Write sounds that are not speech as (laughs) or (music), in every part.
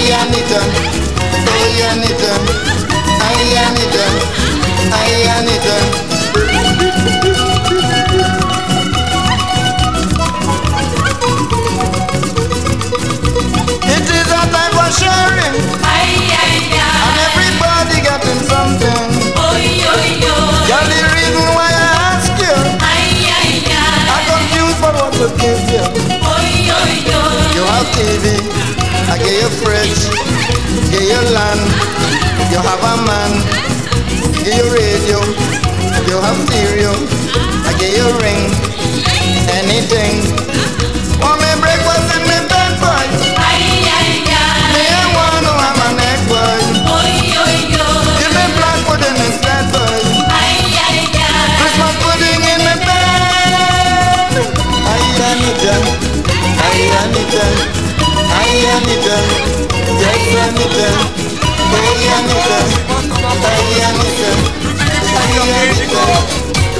I need them. I need them. I need them. I need them. I get your fridge, get your land, you have a man, get your radio, you have stereo, I get your ring, anything. Want me breakfast in me bed, boy? Me ain't want no I'm a neck, boy. Give me black pudding instead, boy. Christmas pudding in the bed. I Anita, I Anita, I Anita, yes Anita, oh Anita, I Anita, I Anita.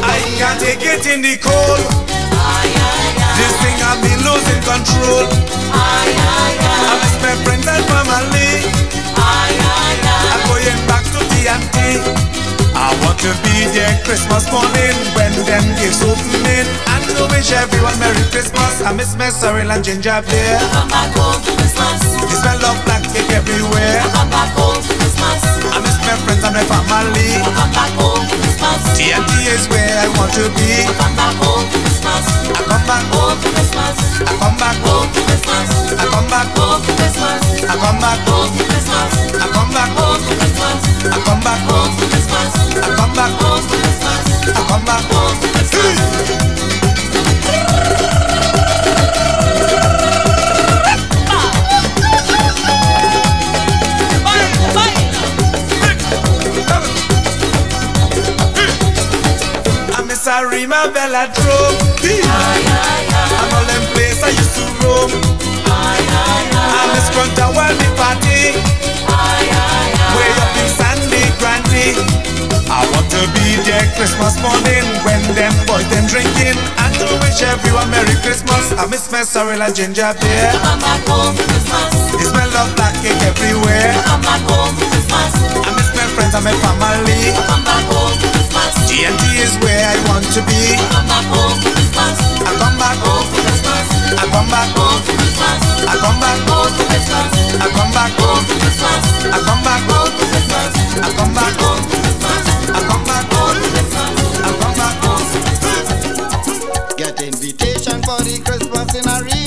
I can't take it in the cold. This thing I've been losing control. I miss my friends and family. I'm going back to TNT. I want to be there Christmas morning when them gifts opening. And to wish everyone Merry Christmas. I miss my sorrel and ginger beer. Come back home to Christmas. You smell of black cake everywhere. I miss my friends and my family. I come back home to Christmas. TNT is where I want to be. I come back home. I come back home. I come back home. I come back home. I come back home. I come back home. I come back home. I come back home. I come back. miss a Rima Bella Drove. And all them place I used to roam. I miss Grunta Welby Party. Way up in Sangre Grande. I want to be there Christmas morning when them boys them drinking. And to wish everyone Merry Christmas. I miss my sorrel and ginger beer. The smell of black cake everywhere. I miss my friends and my family. TNT is where I want to be. I come back. For Christmas. I come back. To this. I come back. To this. I come back. To this. I come back. To this. I come back. To this. I come back. To this. I come back home. Get invitation for the Christmas in Arima.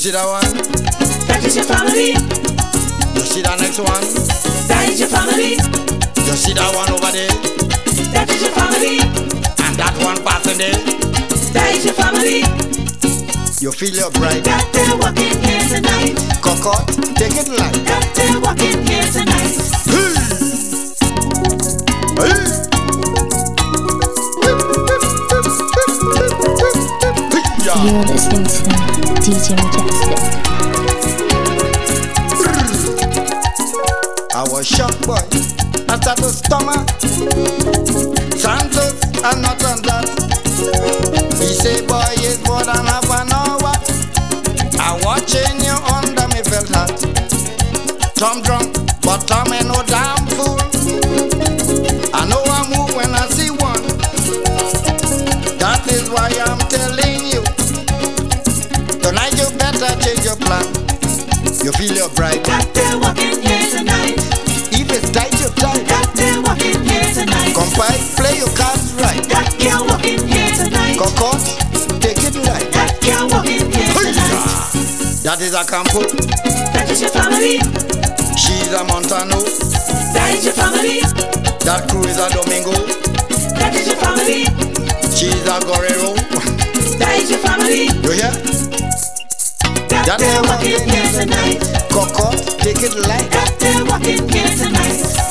See that one? That is your family. You see that next one? That is your family. You see that one over there? That is your family. And that one passing there? That is your family. You feel your bride? That they're walking here tonight. Cocotte, take it light. That they're walking here tonight. You're listening to DJ Mejustik. I was shocked, boy. I started to stomach. Santos and not on that. He say, boy, it's more than half an hour. I watching you under me felt hot. Tom drunk, but Tom ain't no damn Cocotte, take it light. That walking here tonight. That is a Campo. That is your family. She's a Montano. That is your family. That crew is a Domingo. That is your family. She's a Guerrero. That is your family. You hear? That That they're walking here tonight. Cocotte, take it light. That they're walking here tonight.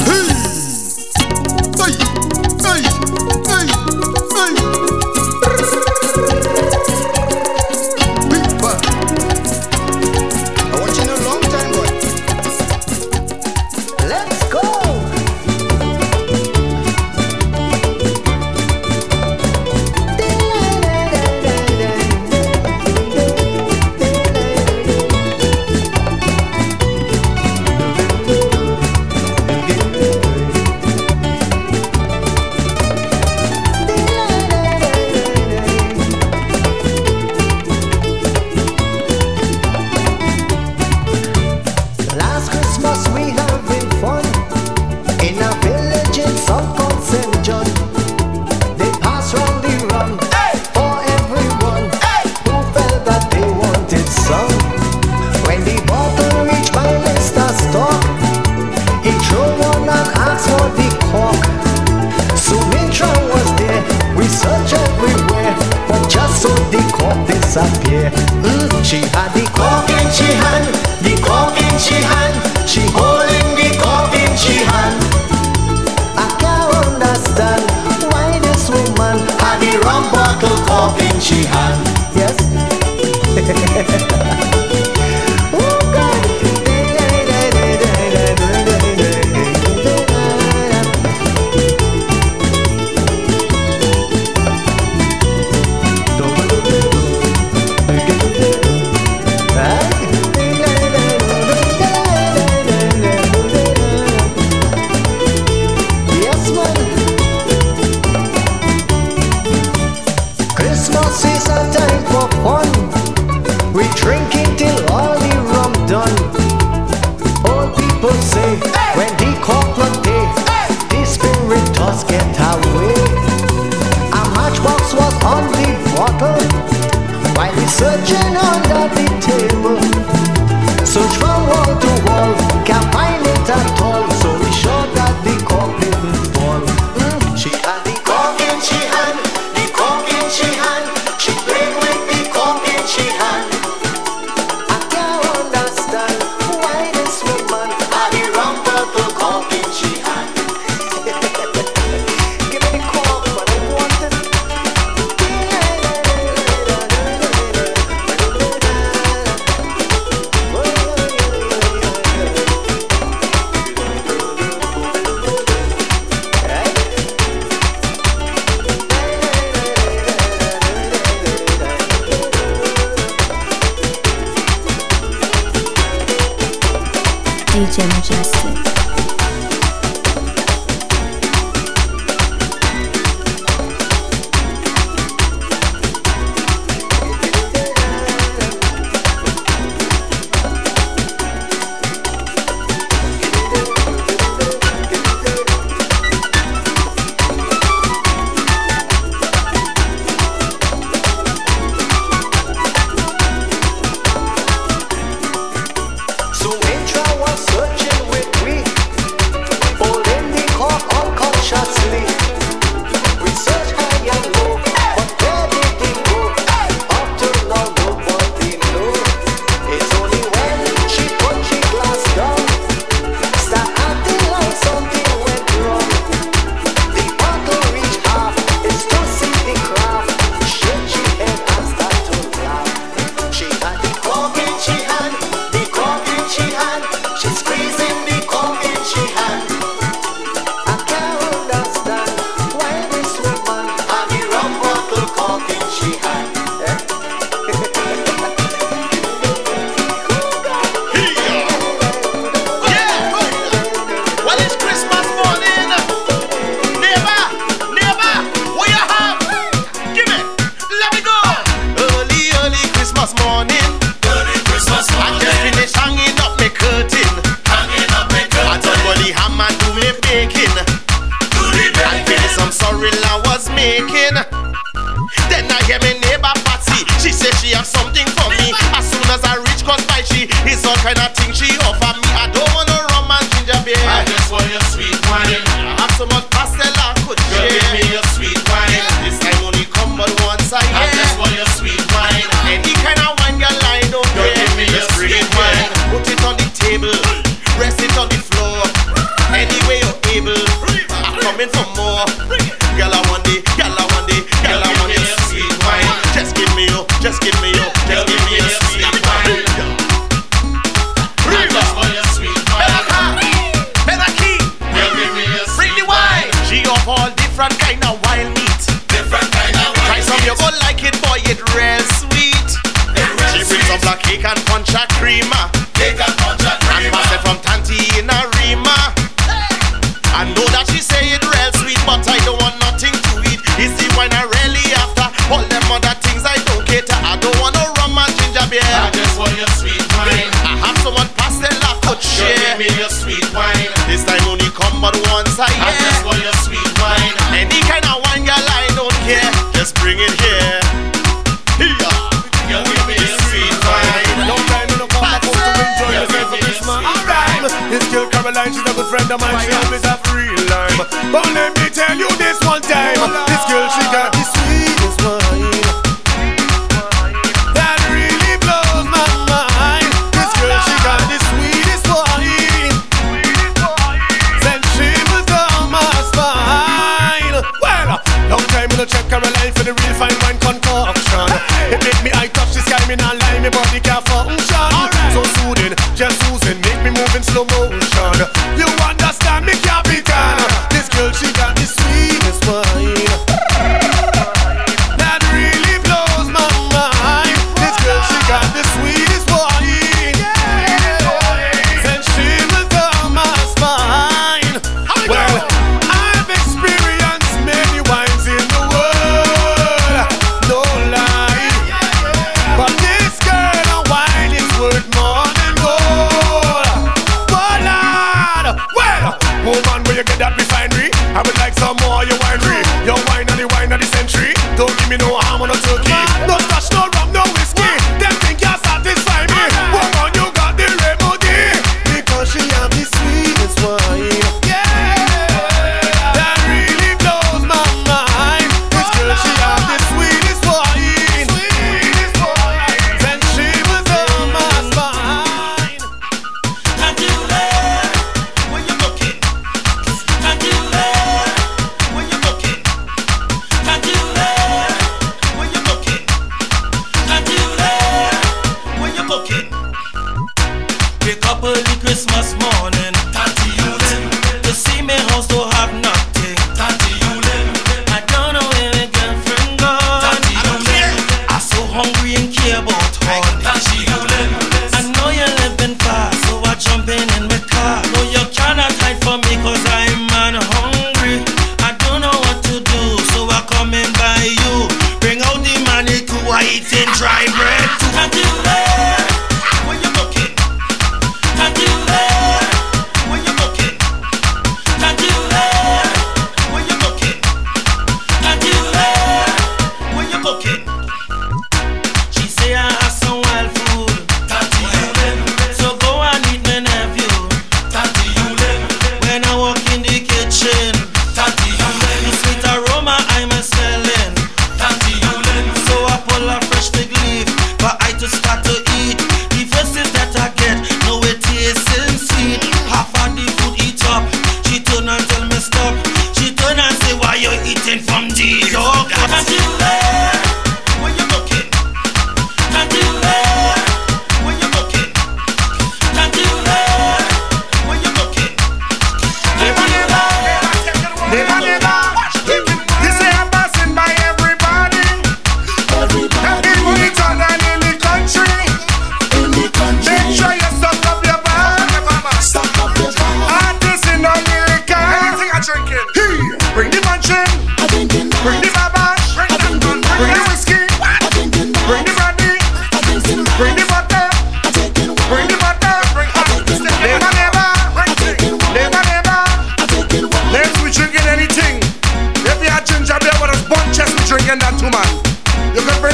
Kind of thing she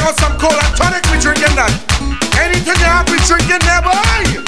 want some cola tonic? We drinking that. Anything you have, we drinking that, boy.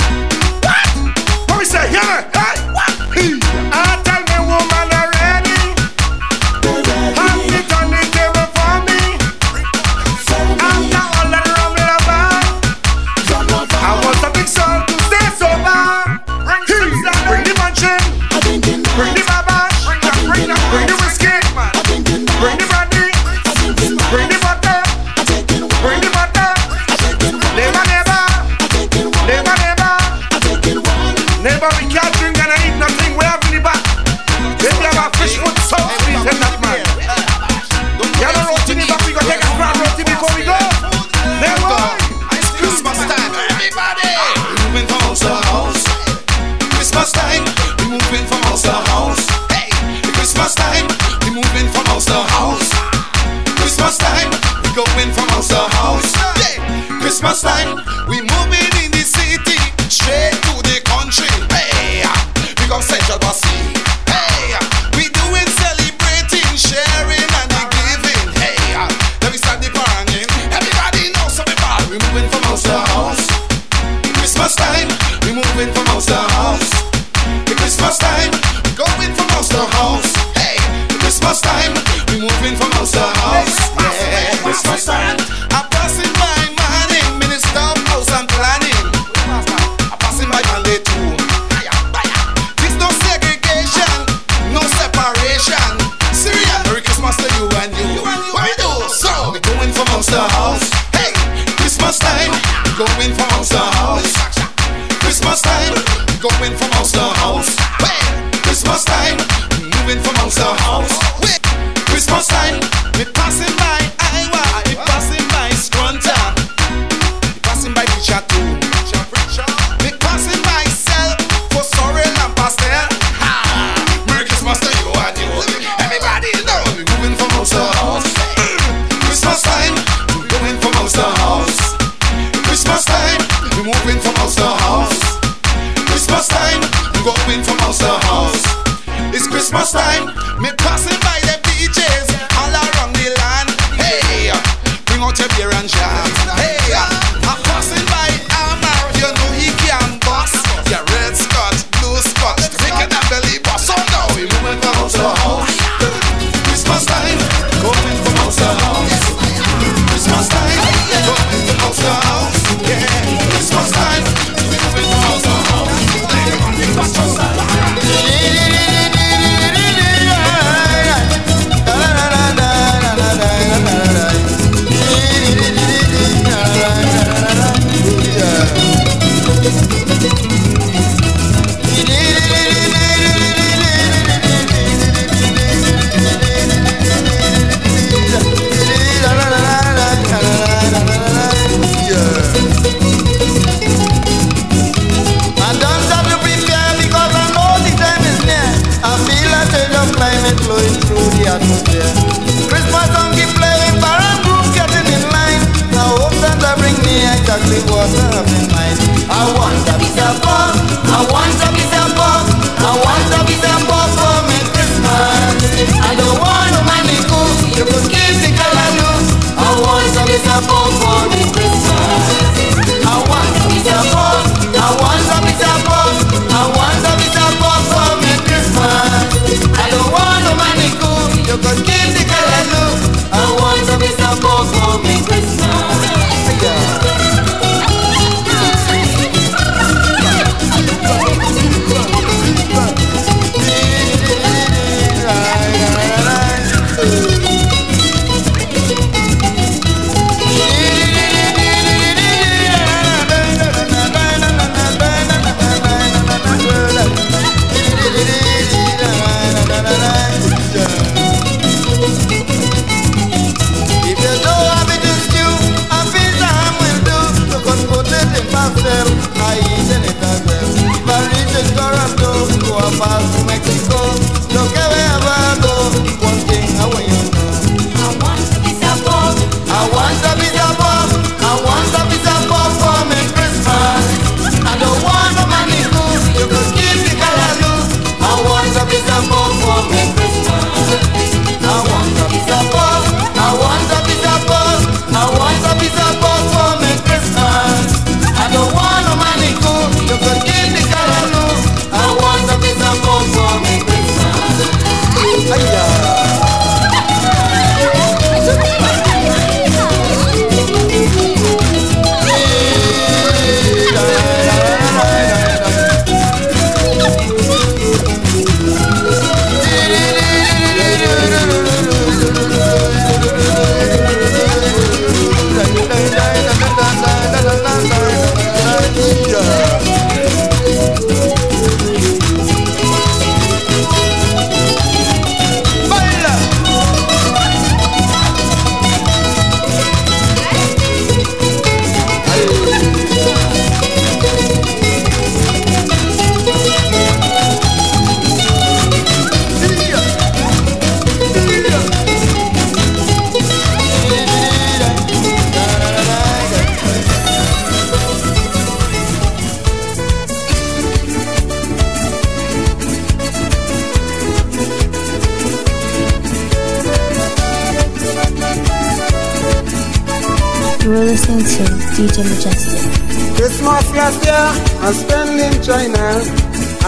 I spent in China.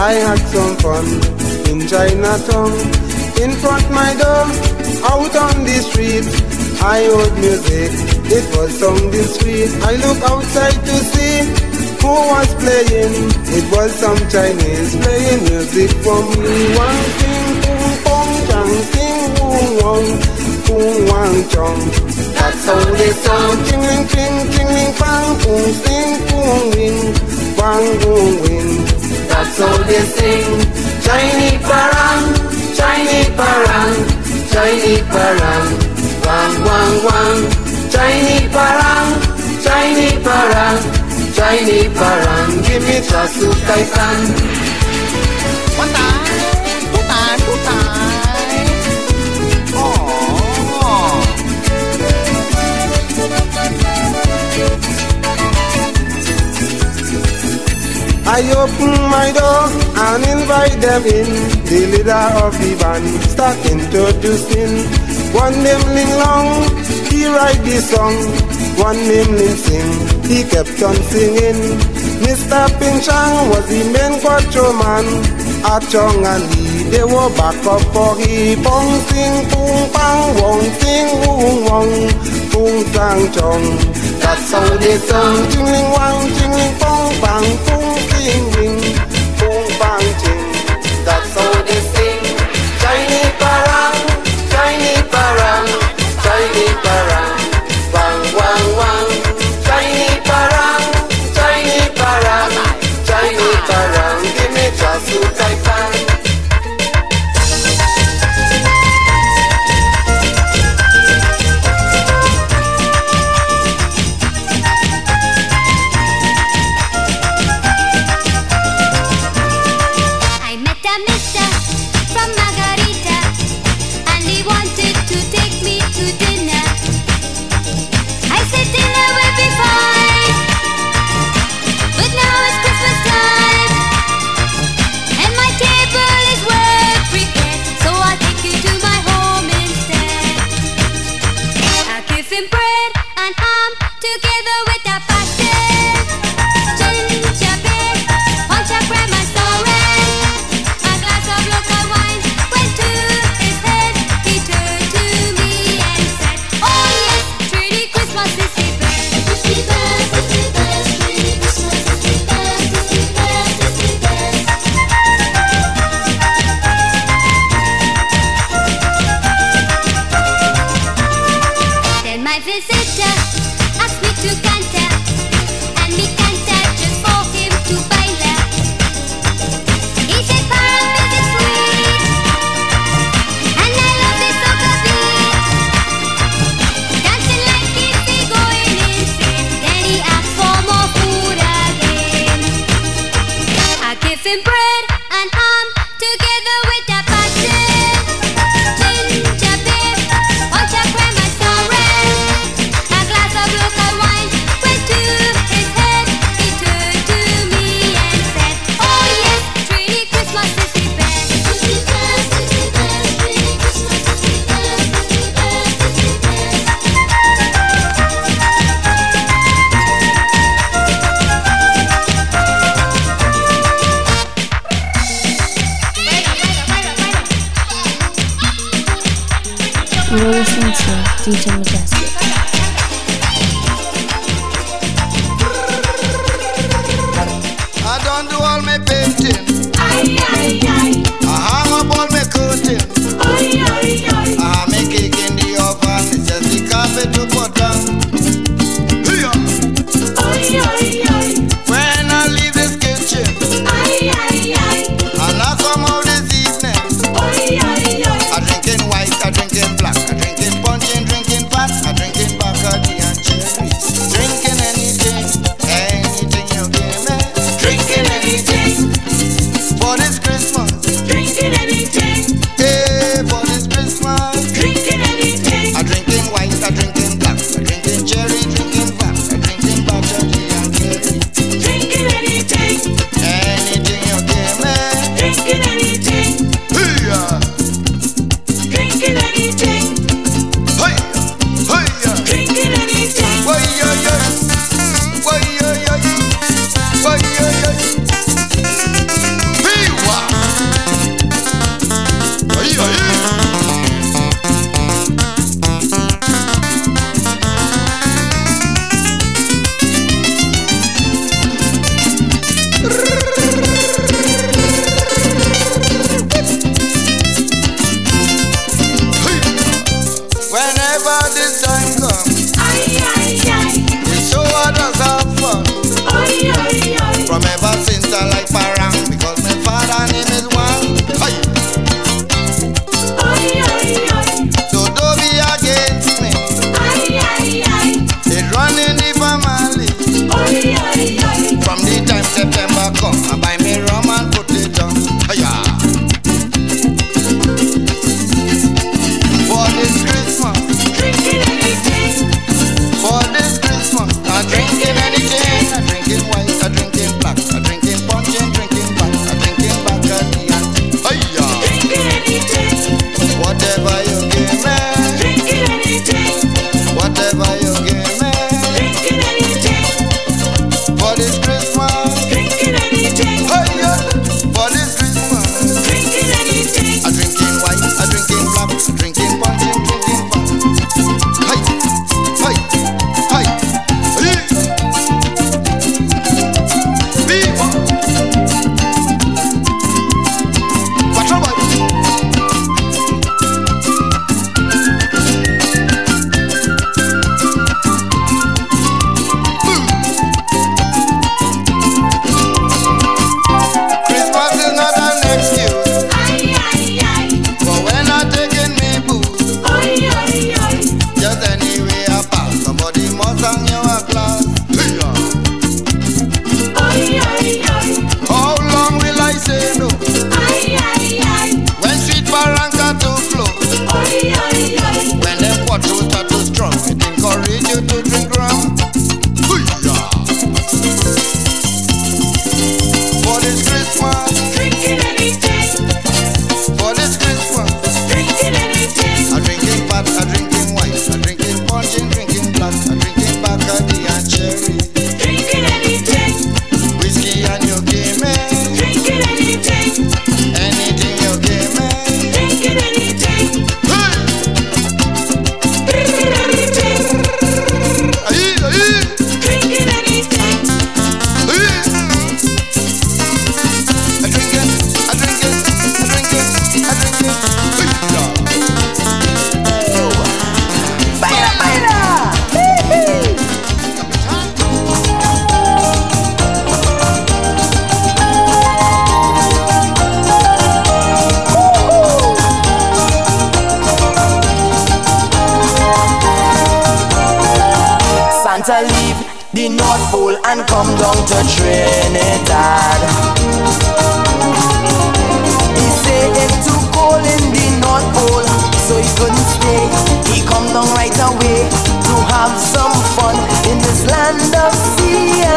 I had some fun in Chinatown. In front my door, out on the street, I heard music. It was sounding sweet. I look outside to see who was playing. It was some Chinese playing music for me. One thing, boom, boom, chang, sing, boom, wong, boom, wang, chong. That's how they sound. Jingling, ching, jingling, bang, boom, sing, That's how they sing. Chinese parang, Chinese parang, Chinese parang, wang, wang, wang. Chinese parang, Chinese parang, Chinese parang. Give me trust to I open my door and invite them in. The leader of the band start introducing. One name Ling Long, he write the song. One name Ling Sing, he kept on singing. Mr. Ping Chang was the main cuatro man. Chong and Lee, they were back up for he. Pong sing, pong pang, wong sing, wong wong, pong sang chong. That's how they sing. Jingling wang, jingling pong pang, pong sing ring, pong pang ching. That's how they sing. Chinese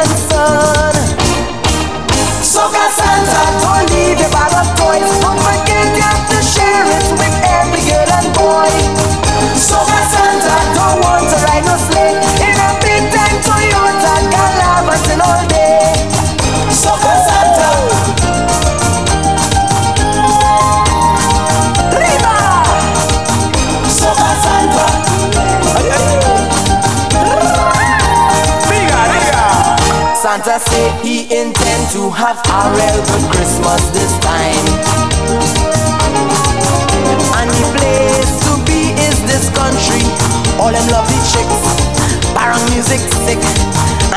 I'm sorry. Santa say he intend to have a real good Christmas this time. And the place to be is this country. All them lovely chicks, parang music sick,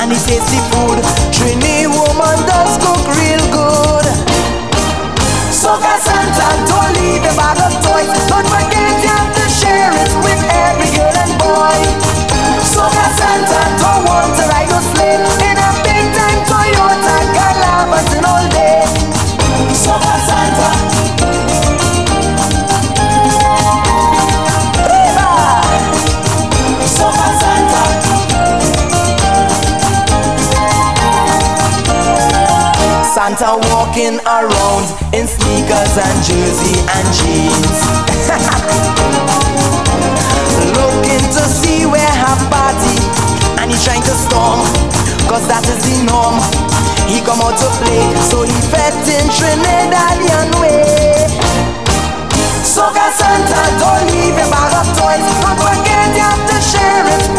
and the tasty food. Trini woman does cook real good. So, Santa, don't leave a bag of toys. Don't forget. and jersey and jeans. (laughs) Looking to see where her party, and he's trying to storm, cause that is the norm. He come out to play, so he fed in Trinidadian way. So, Santa, don't leave your bag of toys, don't forget you have to share it.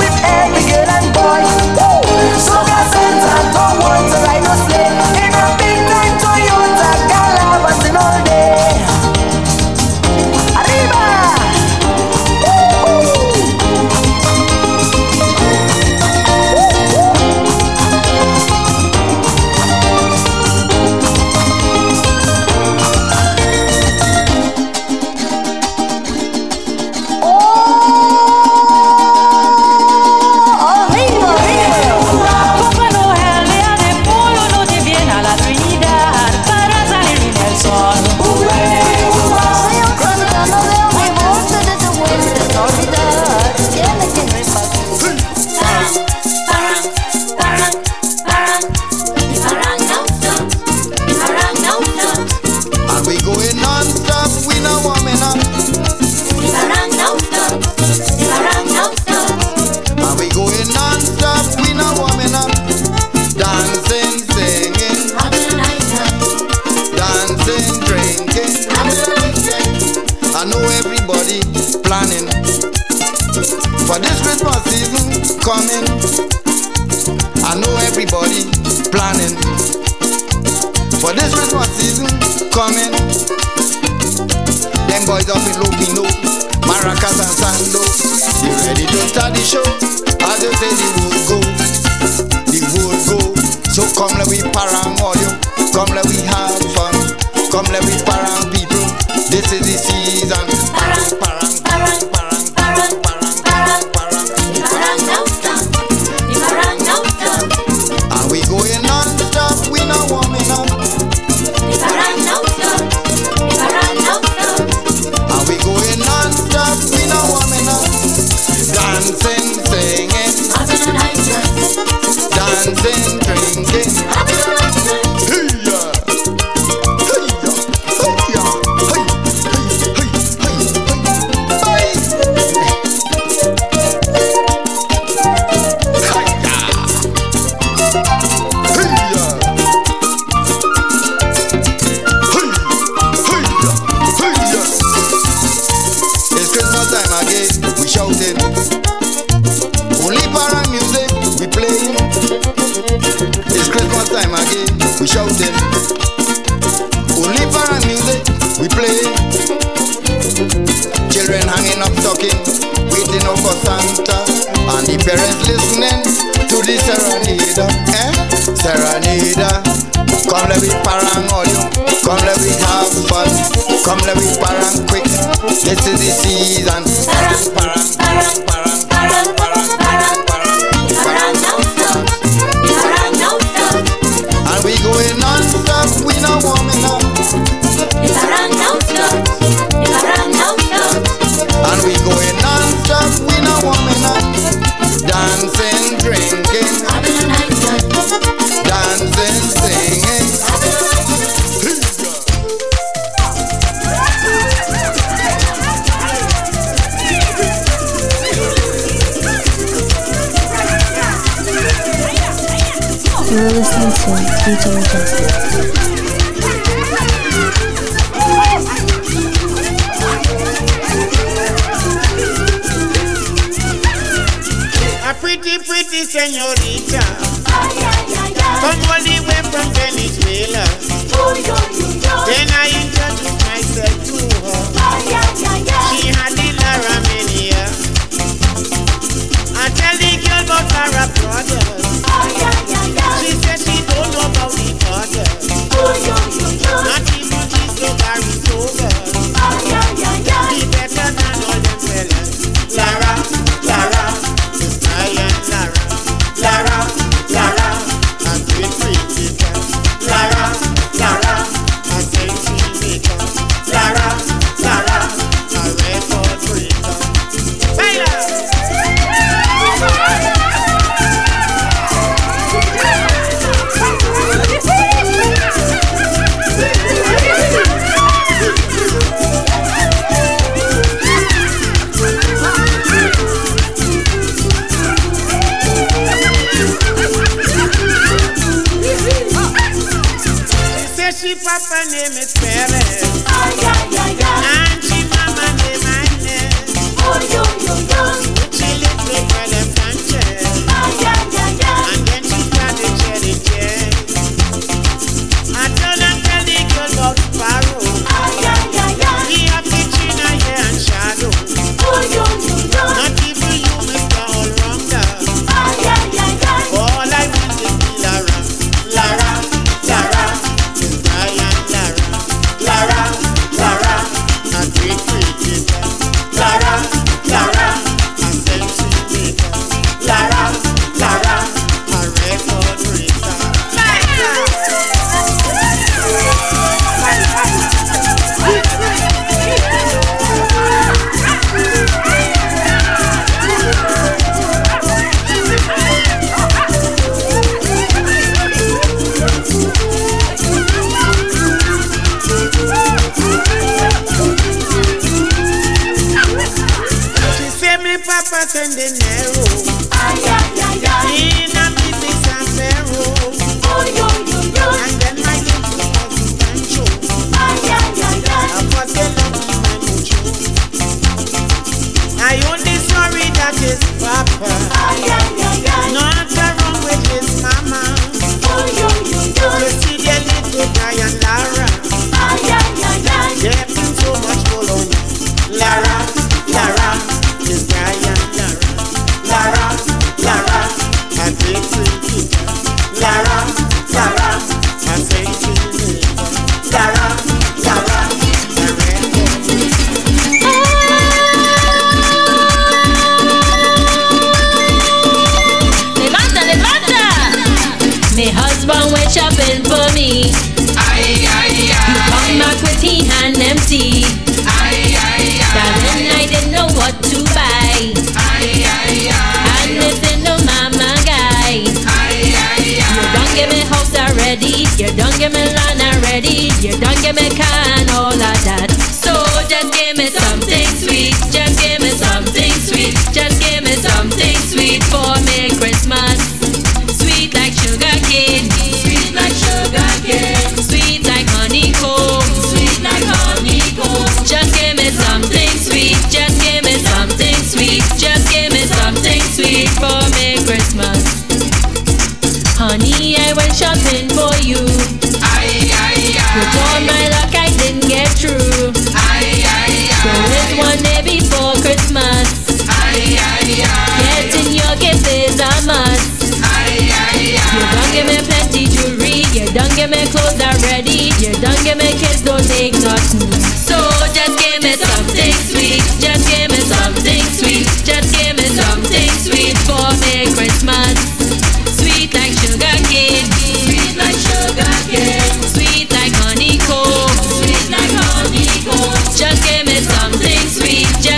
give me something sweet.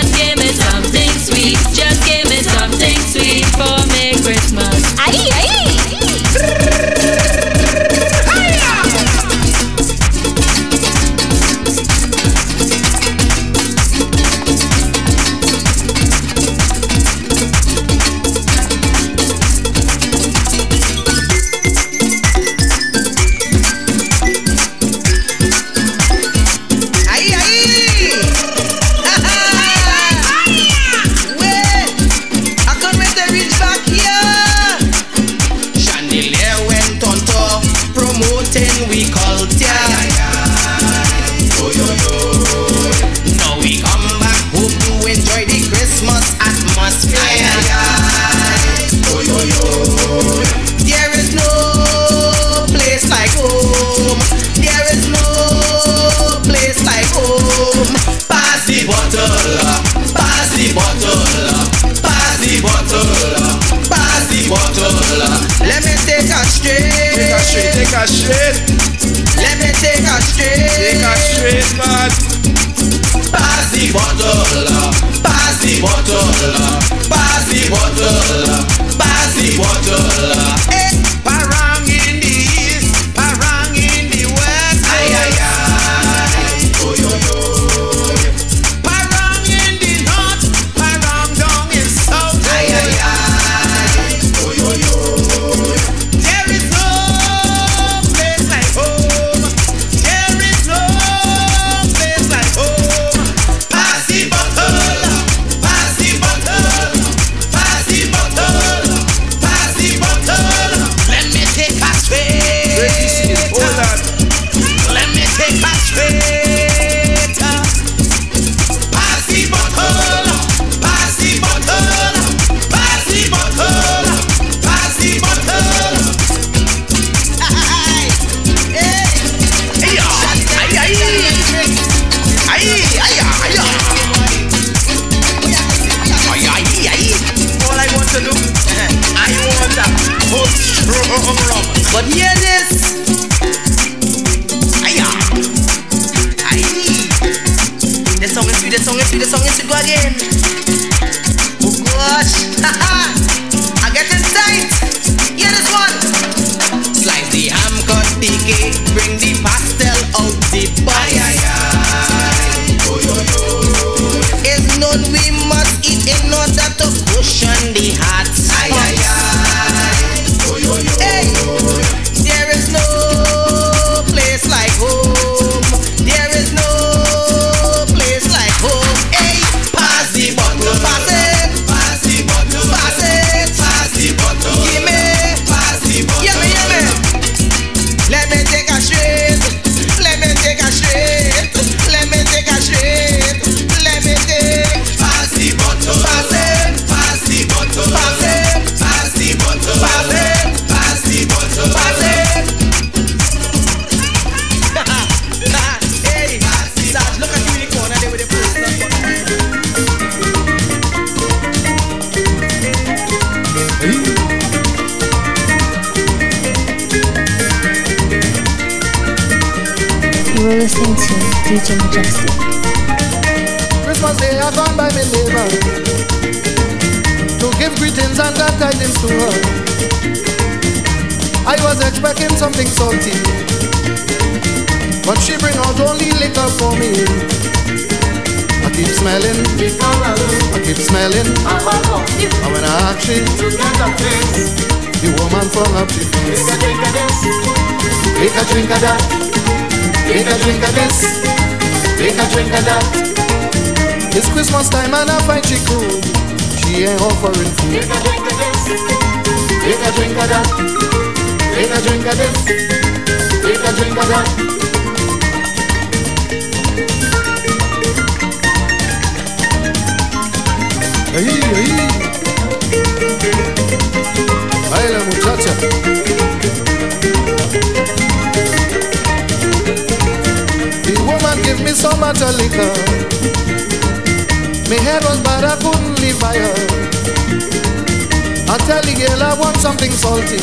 the song is to go again. Oh gosh. I keep smelling. And when I ask she, the woman from up she face. Take a drink of that, take a drink of this, take a drink of that. It's Christmas time and I find she cool. She ain't offering food. Take a drink of this, take a drink of that, take a drink of this, take a drink of that. Muchacha. The woman give me so much liquor. My head was bad, I couldn't live by her. I tell the girl I want something salty.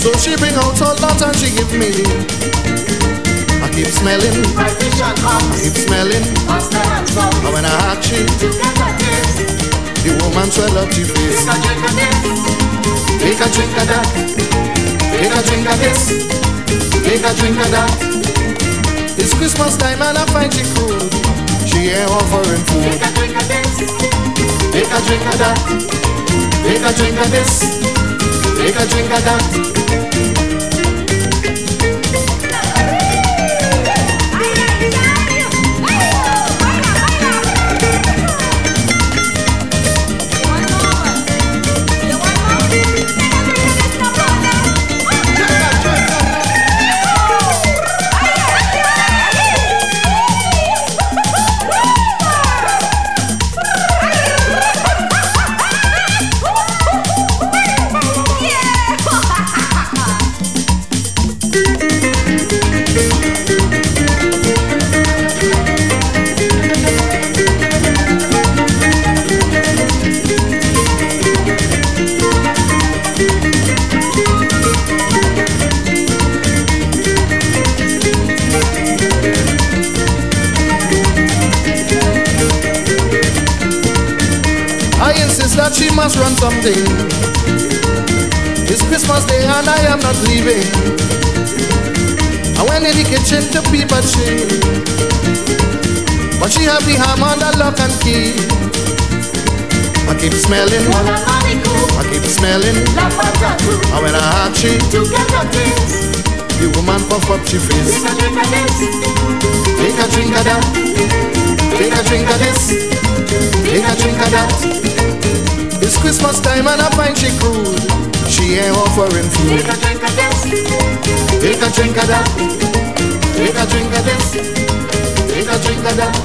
So she bring out salt and she give me. Keep smelling, I keep smelling. And when I ask she, the woman swell up she face. Take a drink of that, take a drink of this, take a drink of that. It's Christmas time and I find she cool. She ain't offering food. Take a drink of this, take a drink of that, take a drink of this, take a drink of that. Something. It's Christmas Day and I am not leaving. I went in the kitchen to peep at she, but she have the ham on the lock and key. I keep smelling, I keep smelling. And when I ask she, the woman puff up she face. Take a drink of that, take a drink of this, take a drink of that. It's Christmas time and I find she cruel. She ain't offering food. Take a drink of this. Take a drink of that. Take a drink of this. Take a drink of that.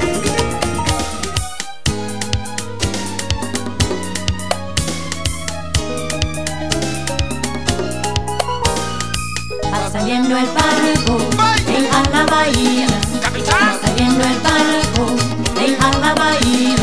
Saliendo el barco, deja la bahía. Saliendo el barco, deja la bahía.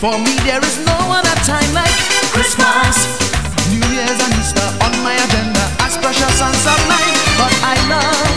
For me, there is no other time like Christmas, New Year's and Easter on my agenda as precious and sublime. But I love.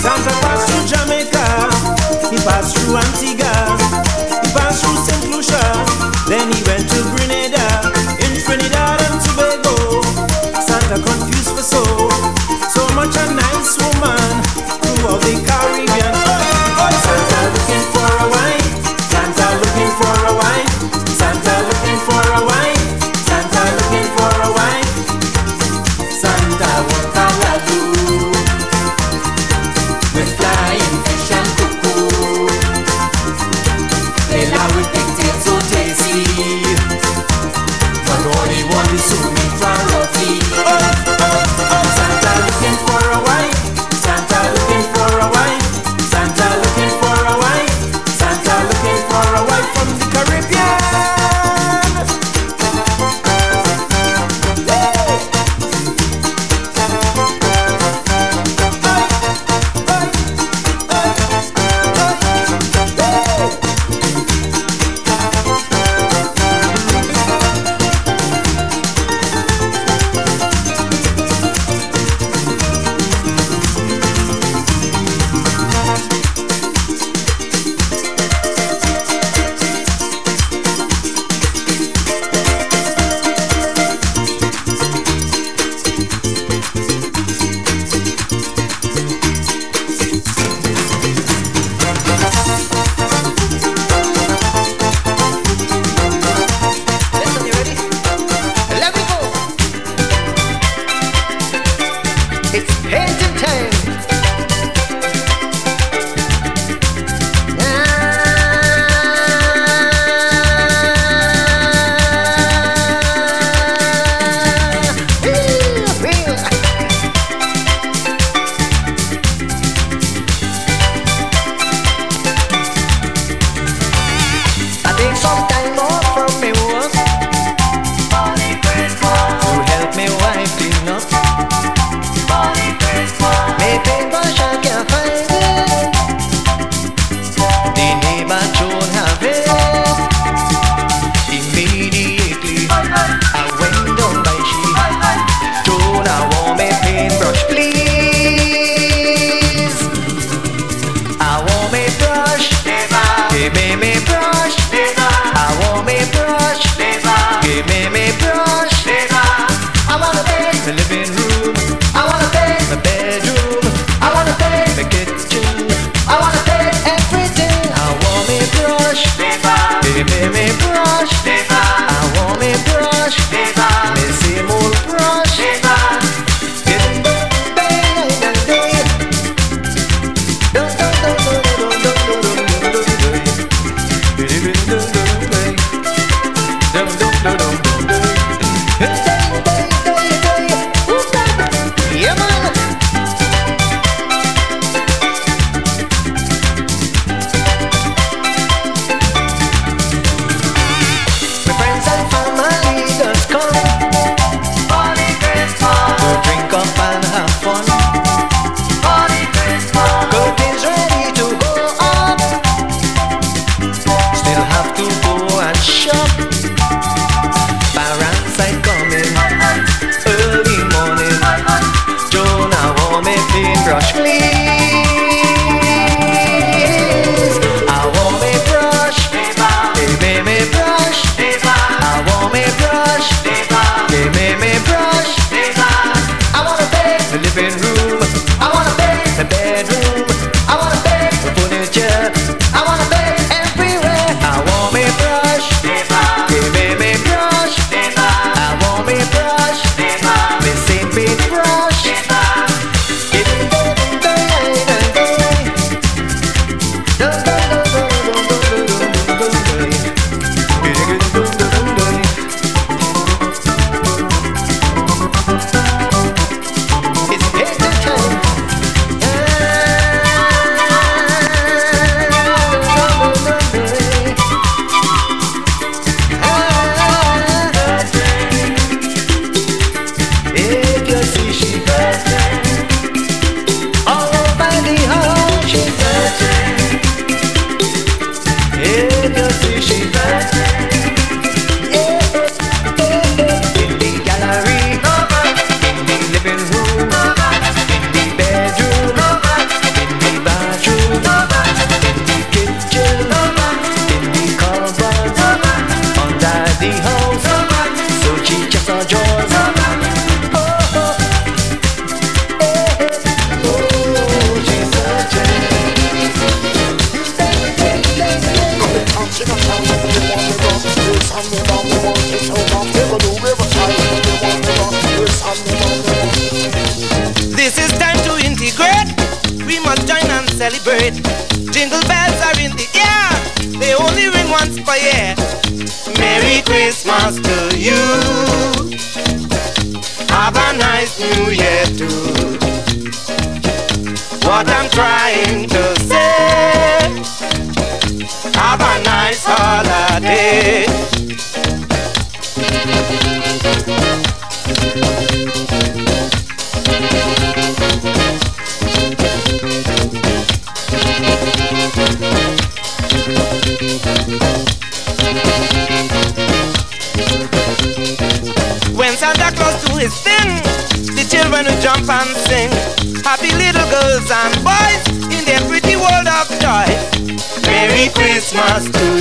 Santa pass through Jamaica, he passed through Antigua.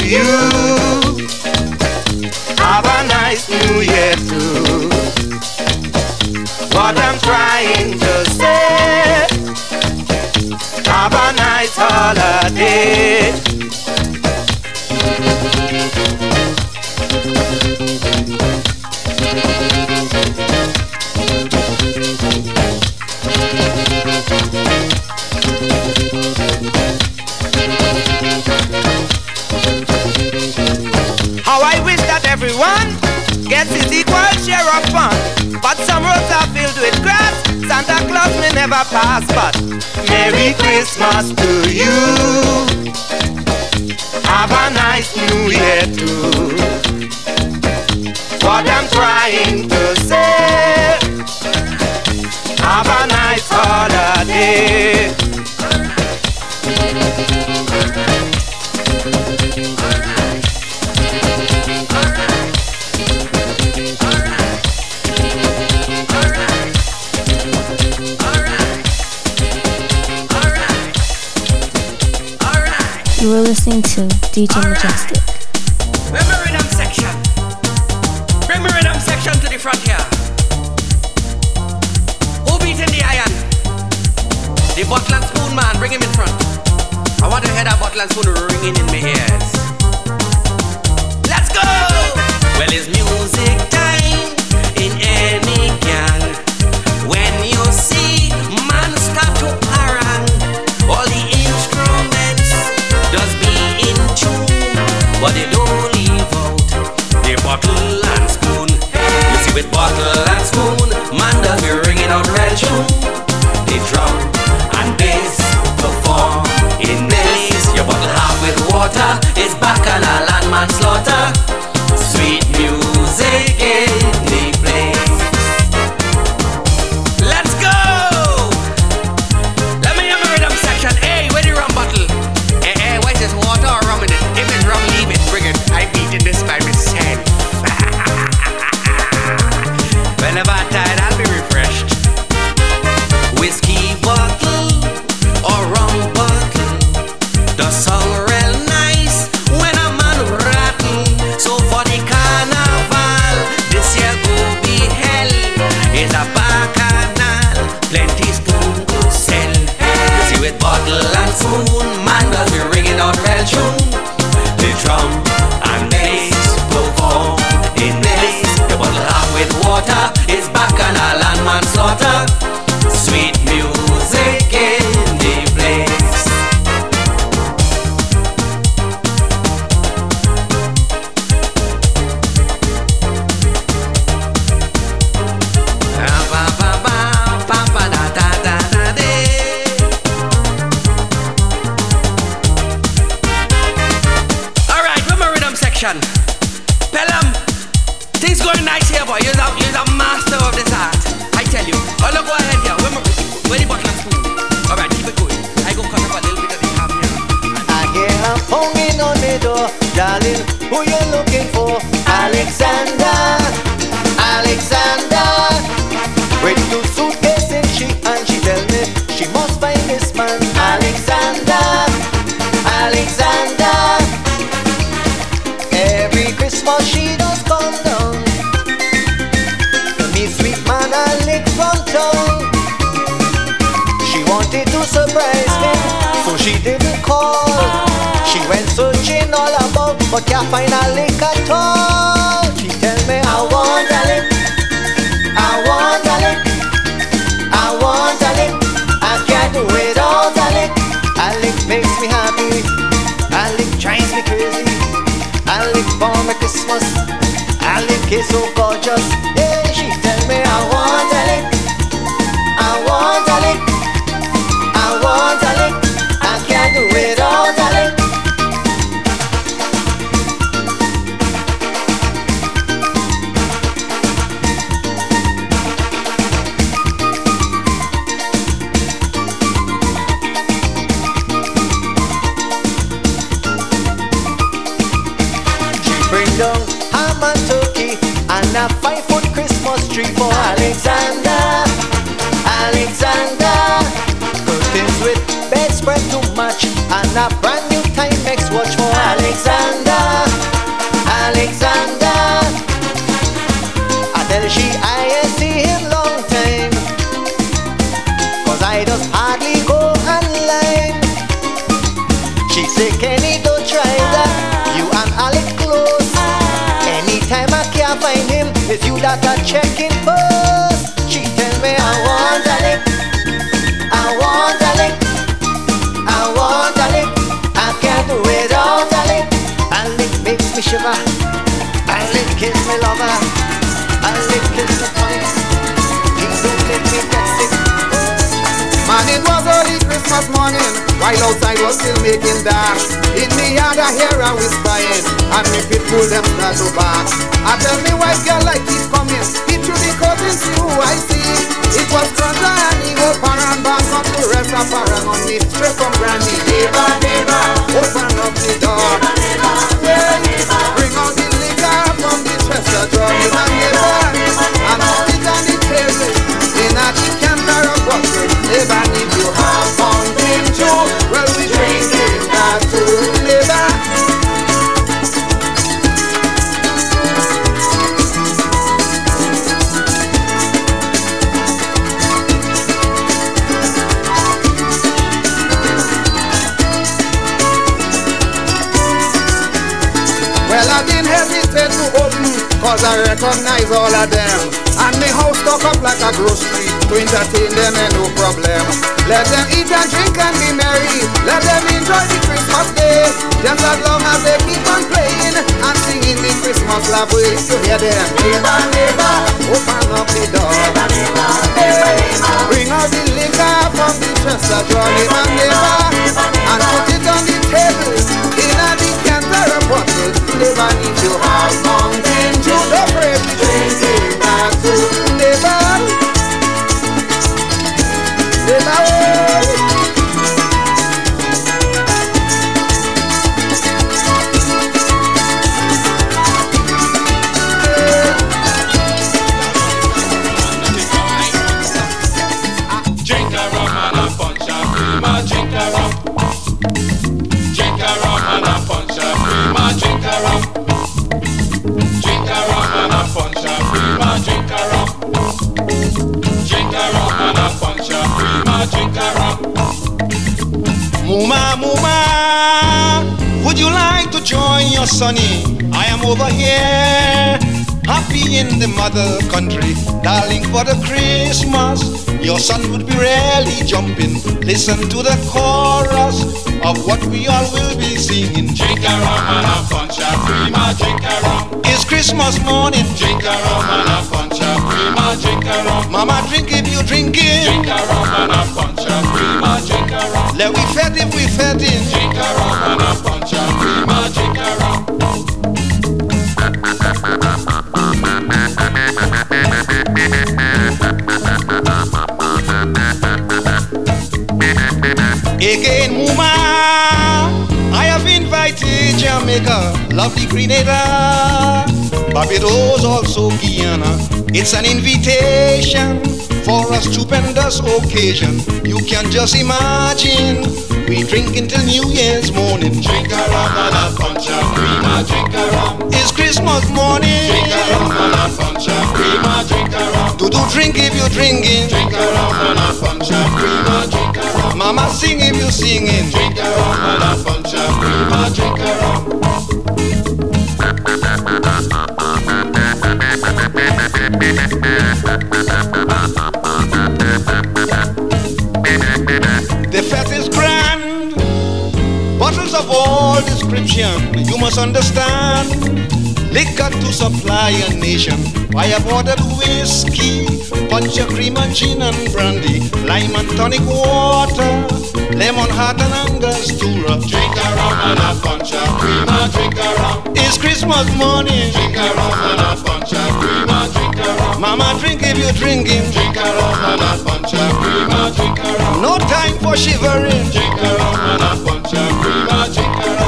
you. Have a nice New Year too. What I'm trying to say. Have a nice holiday. Christmas to you. and to DJ All Majestic. Right. Section. Section to the front here. Who the iron? The spoon man, bring him in front. I want to hear that spoon in ears. Let's go! Well, it's music time in any manslaughter call. She went searching all about, but can't find a lick at all. She tell me, I want a lick. I want a lick. I want a lick. I can't do without a lick. A lick makes me happy. A lick drives me crazy. A lick for my Christmas. A lick is so gorgeous. car to box. I tell me why, girl like keep coming. It should be cousin see who I see. It was Granda and Eagle Paran back up to rest up, parang on me. Straight from brandy. Deva, Deva, open up the door. listen to the chorus of what we all will be singing. Jig rum and a funcha prima, jig rum. It's Christmas morning. Jig rum and a funcha prima, jig rum. Mama drink if you drink it. Jig around and a funcha prima, jig rum. Let we fed if we fed in. Jig rum. Jamaica, lovely Grenada, Barbados, also Guyana. It's an invitation for a stupendous occasion. You can just imagine. We drink until New Year's morning. Drink a rum and a punch of cream. Drink a rum. It's Christmas morning. Drink a rum and a punch of cream. Drink a rum. Do do drink if you're drinking. Drink a rum and a punch of cream. Drink a Mama sing him, you sing him. Drink her up, and a punch of cream, I drink her up. The fest is grand, bottles of all description, you must understand liquor to supply a nation. I have ordered whiskey, punch cream and gin and brandy, lime and tonic water, Lemon Hart and angostura. Drink a rum and a punch of cream and drink a rum. It's Christmas morning. Drink a rum and a punch of cream and drink a rum. Mama, drink if you're drinking. Drink a rum and a punch of cream and drink a rum. No time for shivering. Drink a rum and a punch of cream and drink a rum.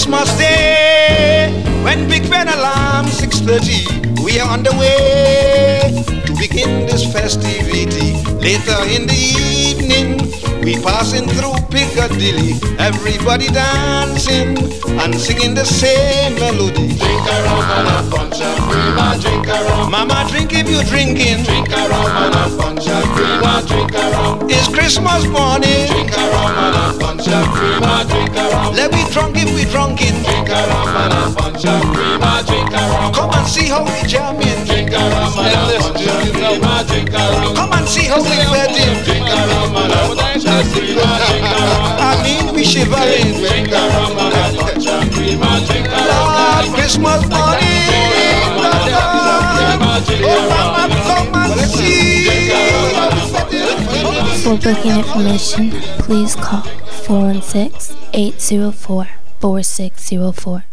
Christmas Day, when Big Ben alarm 6:30, we are on the way to begin this festivity. Later in the evening, we passing through Piccadilly, everybody dancing and singing the same melody. Drink a rum and a punch of cream drink a rum. Mama, drink if you're drinking. Drink a rum and a punch of cream drink a rum. It's Christmas morning. Drink a rum and a punch of cream drink a rum. Let me drunk if we drunken. Drink a rum and a punch of cream drink a rum. Come and see how we jamming. Drink a rum and a punch of Come and see how we. I mean we shivering. For booking information, please call 416 804 4604.